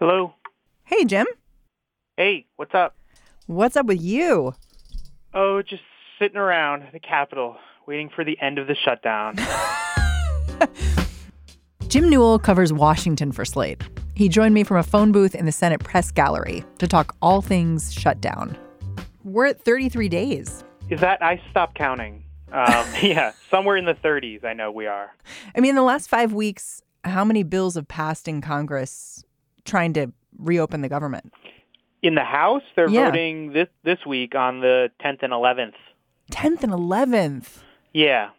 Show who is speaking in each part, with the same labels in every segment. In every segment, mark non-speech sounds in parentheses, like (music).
Speaker 1: Hello.
Speaker 2: Hey, Jim.
Speaker 1: Hey, what's up?
Speaker 2: What's up with you?
Speaker 1: Oh, just sitting around the Capitol, waiting for the end of the shutdown. (laughs)
Speaker 2: Jim Newell covers Washington for Slate. He joined me from a phone booth in the Senate press gallery to talk all things shutdown. We're at 33 days.
Speaker 1: Is that I stopped counting? Um, (laughs) yeah, somewhere in the 30s. I know we are.
Speaker 2: I mean, in the last five weeks, how many bills have passed in Congress trying to reopen the government?
Speaker 1: In the House, they're
Speaker 2: Yeah.
Speaker 1: voting this this week on the 10th and 11th.
Speaker 2: 10th and 11th.
Speaker 1: Yeah.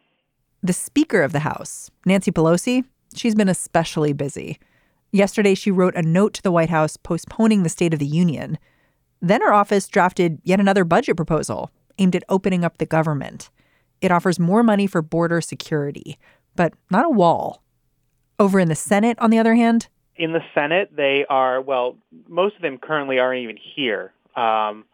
Speaker 2: The Speaker of the House, Nancy Pelosi, she's been especially busy. Yesterday, she wrote a note to the White House postponing the State of the Union. Then her office drafted yet another budget proposal aimed at opening up the government. It offers more money for border security, but not a wall. Over in the Senate, on the other hand,
Speaker 1: In the Senate, they are well. Most of them currently aren't even here. Um,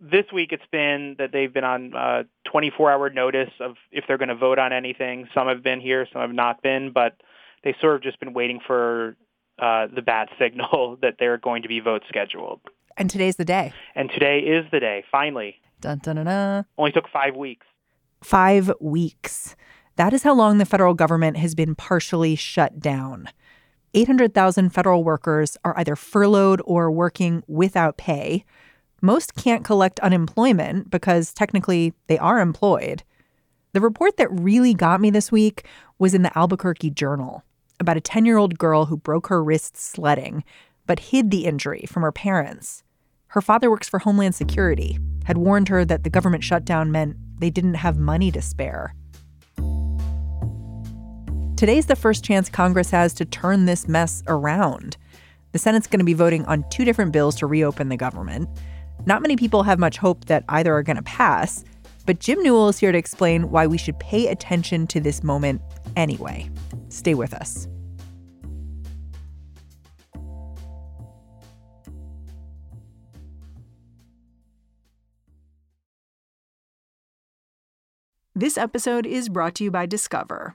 Speaker 1: this week, it's been that they've been on uh, 24-hour notice of if they're going to vote on anything. Some have been here, some have not been, but they sort of just been waiting for uh, the bat (laughs) signal that there are going to be votes scheduled.
Speaker 2: and today's the day.
Speaker 1: And today is the day. Finally,
Speaker 2: Dun, dun, dun, dun.
Speaker 1: only took five weeks.
Speaker 2: Five weeks. That is how long the federal government has been partially shut down. 800,000 federal workers are either furloughed or working without pay. Most can't collect unemployment because technically they are employed. The report that really got me this week was in the Albuquerque Journal about a 10 year old girl who broke her wrist sledding, but hid the injury from her parents. Her father works for Homeland Security, had warned her that the government shutdown meant they didn't have money to spare. Today's the first chance Congress has to turn this mess around. The Senate's going to be voting on two different bills to reopen the government. Not many people have much hope that either are going to pass, but Jim Newell is here to explain why we should pay attention to this moment anyway. Stay with us. This episode is brought to you by Discover.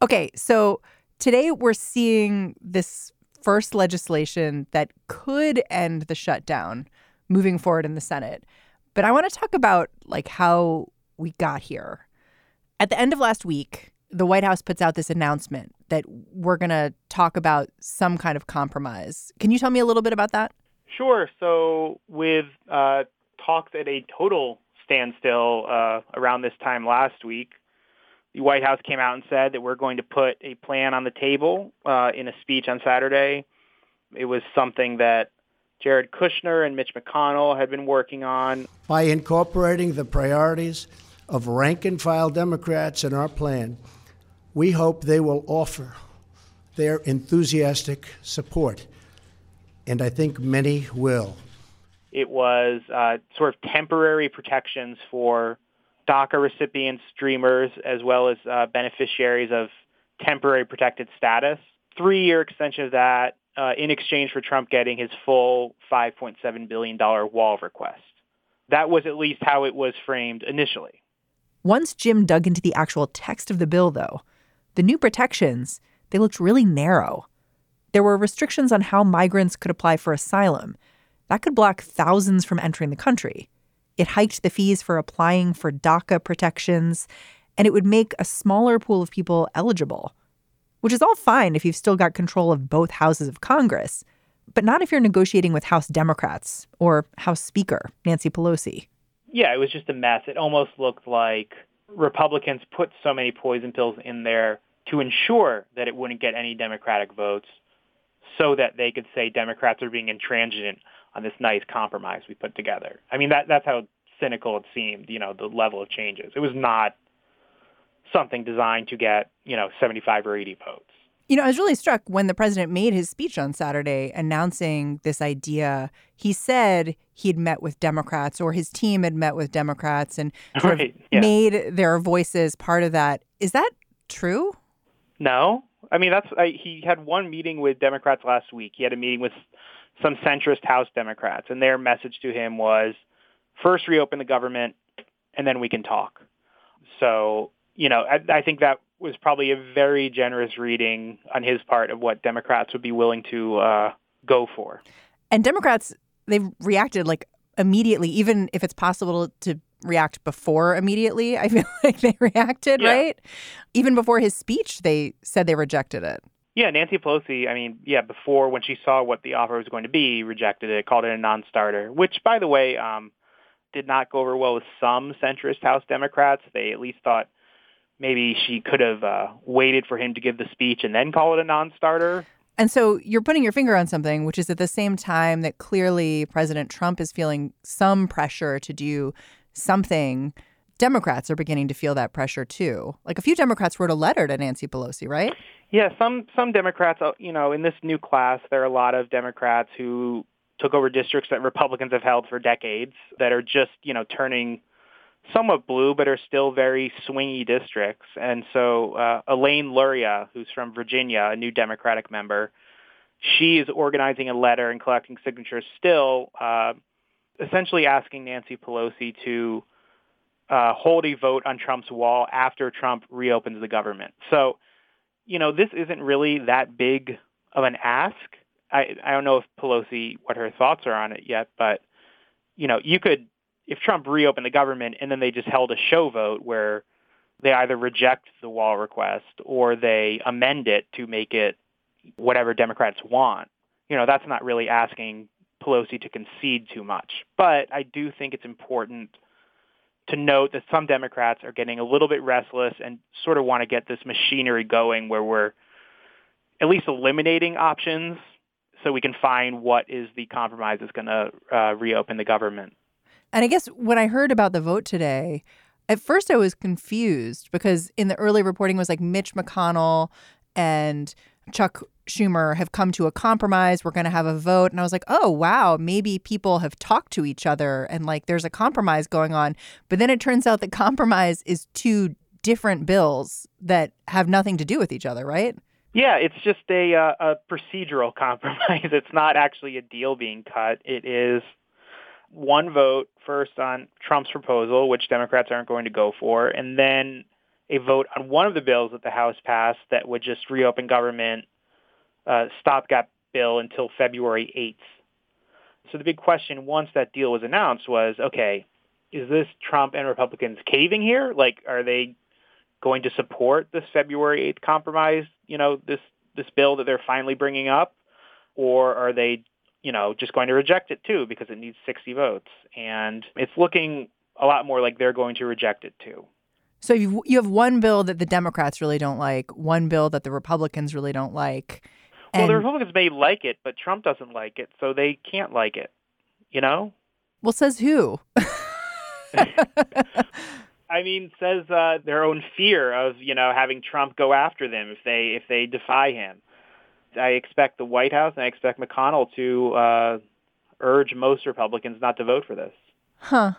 Speaker 2: Okay, so today we're seeing this first legislation that could end the shutdown moving forward in the Senate. But I want to talk about like how we got here. At the end of last week, the White House puts out this announcement that we're going to talk about some kind of compromise. Can you tell me a little bit about that?
Speaker 1: Sure. So with uh, talks at a total standstill uh, around this time last week, the White House came out and said that we're going to put a plan on the table uh, in a speech on Saturday. It was something that Jared Kushner and Mitch McConnell had been working on.
Speaker 3: By incorporating the priorities of rank and file Democrats in our plan, we hope they will offer their enthusiastic support. And I think many will.
Speaker 1: It was uh, sort of temporary protections for DACA recipients, dreamers, as well as uh, beneficiaries of temporary protected status. Three-year extension of that uh, in exchange for Trump getting his full $5.7 billion wall request. That was at least how it was framed initially.
Speaker 2: Once Jim dug into the actual text of the bill, though, the new protections, they looked really narrow. There were restrictions on how migrants could apply for asylum. That could block thousands from entering the country. It hiked the fees for applying for DACA protections, and it would make a smaller pool of people eligible, which is all fine if you've still got control of both houses of Congress, but not if you're negotiating with House Democrats or House Speaker Nancy Pelosi.
Speaker 1: Yeah, it was just a mess. It almost looked like Republicans put so many poison pills in there to ensure that it wouldn't get any Democratic votes so that they could say Democrats are being intransigent on this nice compromise we put together. I mean, that that's how cynical it seemed, you know, the level of changes. It was not something designed to get, you know, 75 or 80 votes.
Speaker 2: You know, I was really struck when the president made his speech on Saturday announcing this idea. He said he'd met with Democrats or his team had met with Democrats and
Speaker 1: right, yeah.
Speaker 2: made their voices part of that. Is that true?
Speaker 1: No. I mean, that's I, he had one meeting with Democrats last week. He had a meeting with some centrist House Democrats, and their message to him was first reopen the government, and then we can talk. So, you know, I, I think that was probably a very generous reading on his part of what Democrats would be willing to uh, go for.
Speaker 2: And Democrats, they've reacted like immediately, even if it's possible to react before immediately. I (laughs) feel like they reacted,
Speaker 1: Yeah.
Speaker 2: right? Even before his speech, they said they rejected it.
Speaker 1: Yeah, Nancy Pelosi, I mean, yeah, before when she saw what the offer was going to be, rejected it, called it a non-starter, which, by the way, um, did not go over well with some centrist House Democrats. They at least thought maybe she could have uh, waited for him to give the speech and then call it a non-starter.
Speaker 2: And so you're putting your finger on something, which is at the same time that clearly President Trump is feeling some pressure to do something. Democrats are beginning to feel that pressure too. Like a few Democrats wrote a letter to Nancy Pelosi, right?
Speaker 1: Yeah, some some Democrats, uh, you know, in this new class, there are a lot of Democrats who took over districts that Republicans have held for decades that are just, you know, turning somewhat blue, but are still very swingy districts. And so uh, Elaine Luria, who's from Virginia, a new Democratic member, she is organizing a letter and collecting signatures still, uh, essentially asking Nancy Pelosi to uh, hold a vote on Trump's wall after Trump reopens the government. So, you know, this isn't really that big of an ask. I, I don't know if Pelosi, what her thoughts are on it yet, but, you know, you could, if Trump reopened the government and then they just held a show vote where they either reject the wall request or they amend it to make it whatever Democrats want, you know, that's not really asking Pelosi to concede too much. But I do think it's important to note that some Democrats are getting a little bit restless and sort of want to get this machinery going where we're at least eliminating options so we can find what is the compromise that's going to uh, reopen the government.
Speaker 2: And I guess when I heard about the vote today, at first I was confused because in the early reporting was like Mitch McConnell and Chuck Schumer have come to a compromise. We're going to have a vote. And I was like, oh, wow, maybe people have talked to each other and like there's a compromise going on. But then it turns out that compromise is two different bills that have nothing to do with each other, right?
Speaker 1: Yeah, it's just a, uh, a procedural (laughs) compromise. It's not actually a deal being cut. It is one vote first on Trump's proposal, which Democrats aren't going to go for, and then a vote on one of the bills that the House passed that would just reopen government uh, stopgap bill until February 8th. So the big question once that deal was announced was, okay, is this Trump and Republicans caving here? Like, are they going to support this February 8th compromise, you know, this, this bill that they're finally bringing up? Or are they, you know, just going to reject it too because it needs 60 votes? And it's looking a lot more like they're going to reject it too.
Speaker 2: So you you have one bill that the Democrats really don't like, one bill that the Republicans really don't like.
Speaker 1: Well, the Republicans may like it, but Trump doesn't like it, so they can't like it. You know?
Speaker 2: well, says who? (laughs)
Speaker 1: I mean, says uh, their own fear of you know having Trump go after them if they if they defy him. I expect the White House and I expect McConnell to uh, urge most Republicans not to vote for this.
Speaker 2: Huh.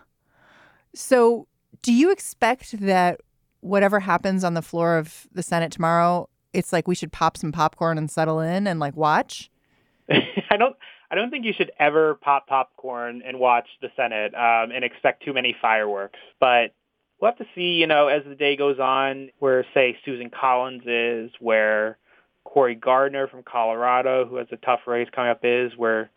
Speaker 2: So, do you expect that whatever happens on the floor of the Senate tomorrow, it's like we should pop some popcorn and settle in and like watch? (laughs)
Speaker 1: I don't. I don't think you should ever pop popcorn and watch the Senate um, and expect too many fireworks. But we'll have to see, you know, as the day goes on, where say Susan Collins is, where Cory Gardner from Colorado, who has a tough race coming up, is, where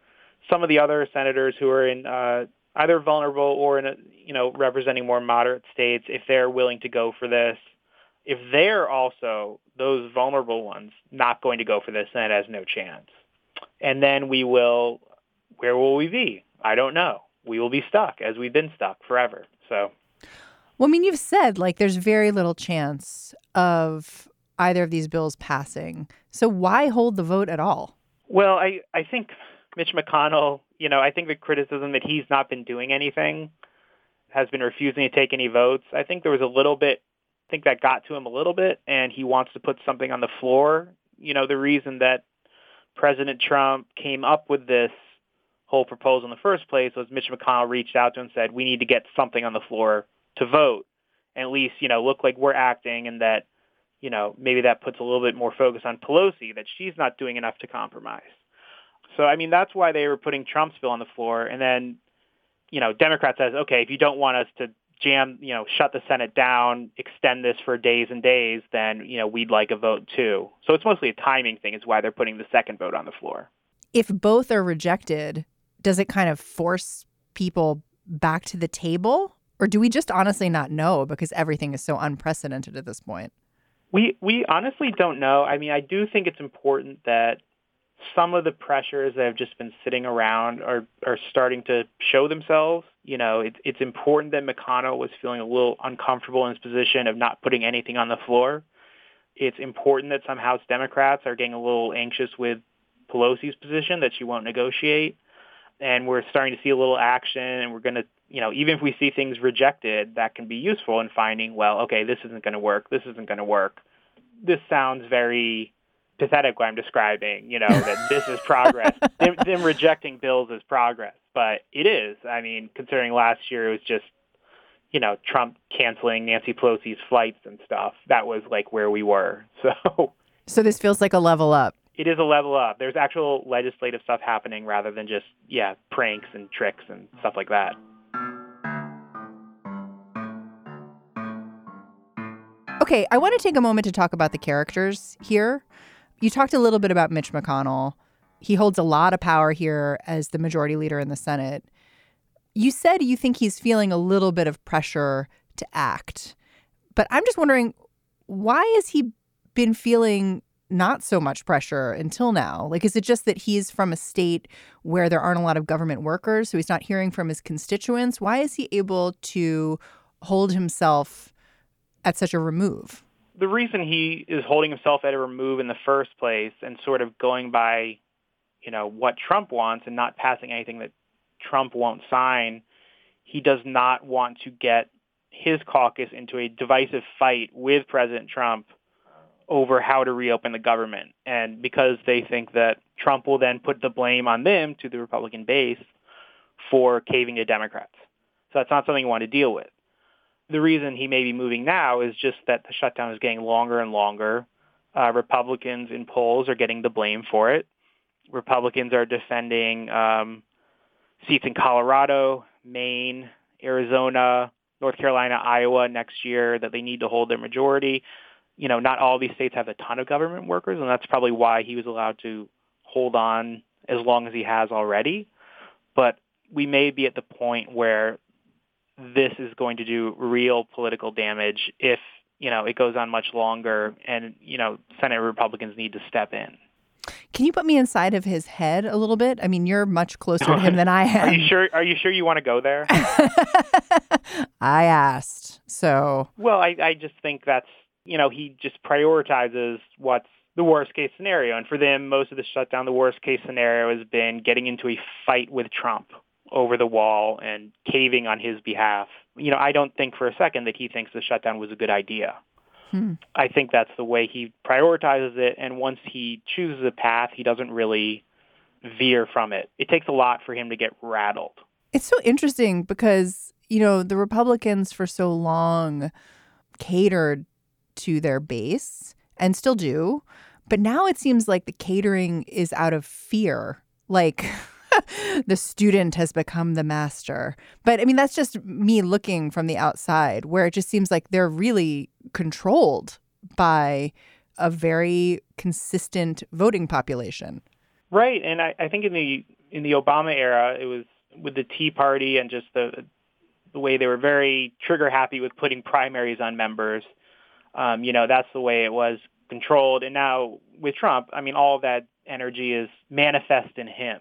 Speaker 1: some of the other senators who are in uh, either vulnerable or in a, you know representing more moderate states if they're willing to go for this. If they're also those vulnerable ones not going to go for this, then it has no chance. And then we will, where will we be? I don't know. We will be stuck as we've been stuck forever. So.
Speaker 2: Well, I mean, you've said like there's very little chance of either of these bills passing. So why hold the vote at all?
Speaker 1: Well, I, I think Mitch McConnell, you know, I think the criticism that he's not been doing anything has been refusing to take any votes. I think there was a little bit, I think that got to him a little bit, and he wants to put something on the floor. You know, the reason that President Trump came up with this whole proposal in the first place was Mitch McConnell reached out to him and said, we need to get something on the floor to vote and at least, you know, look like we're acting and that, you know, maybe that puts a little bit more focus on Pelosi, that she's not doing enough to compromise. So, I mean, that's why they were putting Trump's bill on the floor. And then, you know, Democrat says, okay, if you don't want us to jam, you know, shut the Senate down, extend this for days and days, then, you know, we'd like a vote too. So it's mostly a timing thing is why they're putting the second vote on the floor.
Speaker 2: If both are rejected, does it kind of force people back to the table? Or do we just honestly not know because everything is so unprecedented at this point?
Speaker 1: We we honestly don't know. I mean, I do think it's important that some of the pressures that have just been sitting around are are starting to show themselves. You know, it's it's important that McConnell was feeling a little uncomfortable in his position of not putting anything on the floor. It's important that some House Democrats are getting a little anxious with Pelosi's position that she won't negotiate. And we're starting to see a little action and we're going to, you know, even if we see things rejected, that can be useful in finding, well, okay, this isn't going to work. This isn't going to work. This sounds very pathetic what I'm describing, you know, that this is (laughs) progress. them, them rejecting bills is progress, but it is. I mean, considering last year it was just, you know, Trump canceling Nancy Pelosi's flights and stuff. That was like where we were. (laughs) So
Speaker 2: So this feels like a level up.
Speaker 1: It is a level up. There's actual legislative stuff happening rather than just, yeah, pranks and tricks and stuff like that.
Speaker 2: Okay, I want to take a moment to talk about the characters here. You talked a little bit about Mitch McConnell. He holds a lot of power here as the majority leader in the Senate. You said you think he's feeling a little bit of pressure to act. But I'm just wondering why has he been feeling not so much pressure until now? Like, is it just that he's from a state where there aren't a lot of government workers, so he's not hearing from his constituents? Why is he able to hold himself at such a remove?
Speaker 1: The reason he is holding himself at a remove in the first place and sort of going by, you know, what Trump wants and not passing anything that Trump won't sign, he does not want to get his caucus into a divisive fight with President Trump over how to reopen the government. And because they think that Trump will then put the blame on them to the Republican base for caving to Democrats. So that's not something you want to deal with the reason he may be moving now is just that the shutdown is getting longer and longer. Uh, Republicans in polls are getting the blame for it. Republicans are defending um, seats in Colorado, Maine, Arizona, North Carolina, Iowa next year that they need to hold their majority. You know, not all these states have a ton of government workers, and that's probably why he was allowed to hold on as long as he has already. But we may be at the point where this is going to do real political damage if you know it goes on much longer and you know senate republicans need to step in.
Speaker 2: Can you put me inside of his head a little bit? I mean you're much closer to him (laughs) than i am
Speaker 1: are you sure are you sure you want to go there? (laughs)
Speaker 2: I asked so.
Speaker 1: Well i i just think that's you know he just prioritizes what's the worst case scenario. And for them most of the shutdown the worst case scenario has been getting into a fight with trump over the wall and caving on his behalf. You know, I don't think for a second that he thinks the shutdown was a good idea. Hmm. I think that's the way he prioritizes it. And once he chooses a path, he doesn't really veer from it. It takes a lot for him to get rattled.
Speaker 2: It's so interesting because, you know, the Republicans for so long catered to their base and still do. But now it seems like the catering is out of fear. Like, (laughs) (laughs) the student has become the master. But I mean, that's just me looking from the outside, where it just seems like they're really controlled by a very consistent voting population.
Speaker 1: Right, and I, I think in the in the Obama era, it was with the Tea Party and just the the way they were very trigger happy with putting primaries on members. Um, you know, that's the way it was controlled. And now with Trump, I mean, all that energy is manifest in him.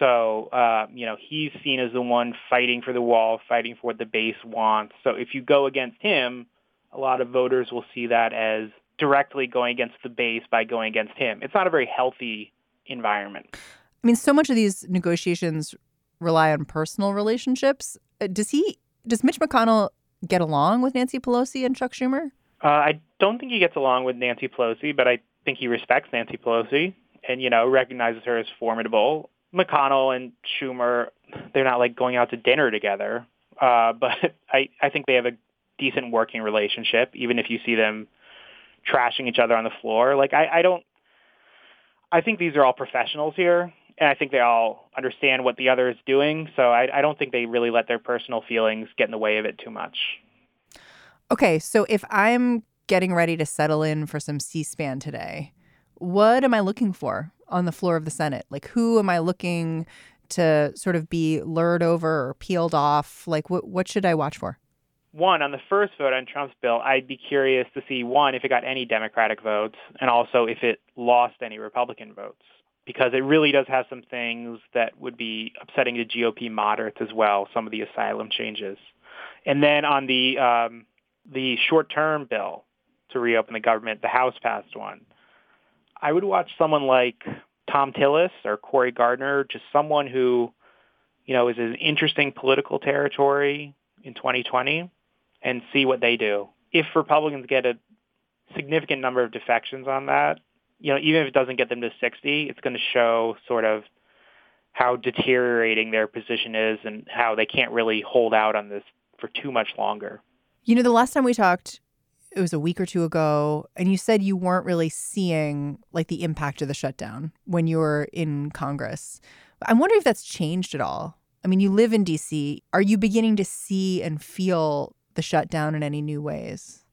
Speaker 1: So, uh, you know, he's seen as the one fighting for the wall, fighting for what the base wants. So if you go against him, a lot of voters will see that as directly going against the base by going against him. It's not a very healthy environment.
Speaker 2: I mean, so much of these negotiations rely on personal relationships. Uh, does he, does Mitch McConnell get along with Nancy Pelosi and Chuck Schumer?
Speaker 1: Uh, I don't think he gets along with Nancy Pelosi, but I think he respects Nancy Pelosi and, you know, recognizes her as formidable. McConnell and Schumer, they're not like going out to dinner together, uh, but (laughs) I, I think they have a decent working relationship, even if you see them trashing each other on the floor. Like I, I don't, I think these are all professionals here, and I think they all understand what the other is doing. So I, I don't think they really let their personal feelings get in the way of it too much.
Speaker 2: Okay, so if I'm getting ready to settle in for some C-SPAN today, what am I looking for on the floor of the Senate? Like, who am I looking to sort of be lured over or peeled off? Like, what what should I watch for?
Speaker 1: One, on the first vote on Trump's bill, I'd be curious to see one if it got any Democratic votes, and also if it lost any Republican votes, because it really does have some things that would be upsetting to GOP moderates as well. Some of the asylum changes, and then on the um, the short-term bill to reopen the government, the House passed one. I would watch someone like Thom Tillis or Cory Gardner, just someone who, you know, is an interesting political territory in 2020 and see what they do. If Republicans get a significant number of defections on that, you know, even if it doesn't get them to 60, it's going to show sort of how deteriorating their position is and how they can't really hold out on this for too much longer.
Speaker 2: You know, the last time we talked, it was a week or two ago, and you said you weren't really seeing like the impact of the shutdown when you were in Congress. I'm wondering if that's changed at all. I mean, you live in DC. Are you beginning to see and feel the shutdown in any new ways?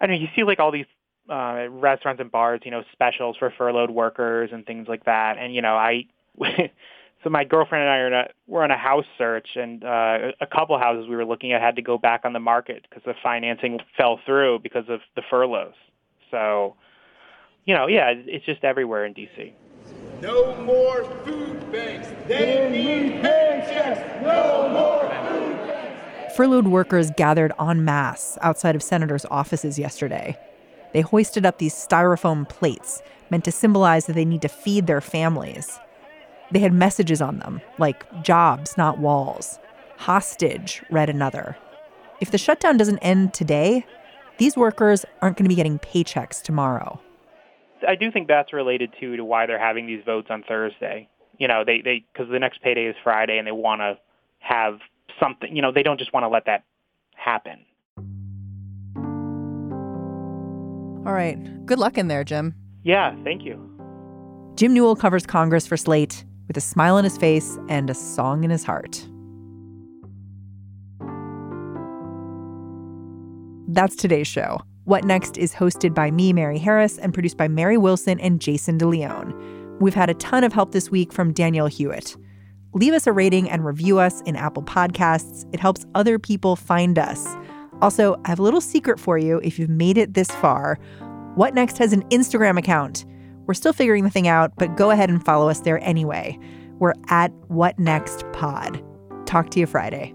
Speaker 1: I know you see like all these uh, restaurants and bars, you know, specials for furloughed workers and things like that. And you know, I (laughs) so my girlfriend and I are in a, we're on a house search, and uh, a couple houses we were looking at had to go back on the market because the financing fell through because of the furloughs. So, you know, yeah, it's just everywhere in DC.
Speaker 4: No more food banks. They need paychecks. No more food banks.
Speaker 2: Furloughed workers gathered en masse outside of senators' offices yesterday. They hoisted up these styrofoam plates meant to symbolize that they need to feed their families. They had messages on them, like jobs, not walls. Hostage, read another. If the shutdown doesn't end today, these workers aren't going to be getting paychecks tomorrow.
Speaker 1: I do think that's related too to why they're having these votes on Thursday. You know, they they because the next payday is Friday, and they want to have something. You know, they don't just want to let that happen.
Speaker 2: All right. Good luck in there, Jim.
Speaker 1: Yeah, thank you.
Speaker 2: Jim Newell covers Congress for Slate with a smile on his face and a song in his heart. That's today's show. What Next is hosted by me, Mary Harris, and produced by Mary Wilson and Jason DeLeon. We've had a ton of help this week from Danielle Hewitt. Leave us a rating and review us in Apple Podcasts. It helps other people find us. Also, I have a little secret for you if you've made it this far. What Next has an Instagram account. We're still figuring the thing out, but go ahead and follow us there anyway. We're at What Next Pod. Talk to you Friday.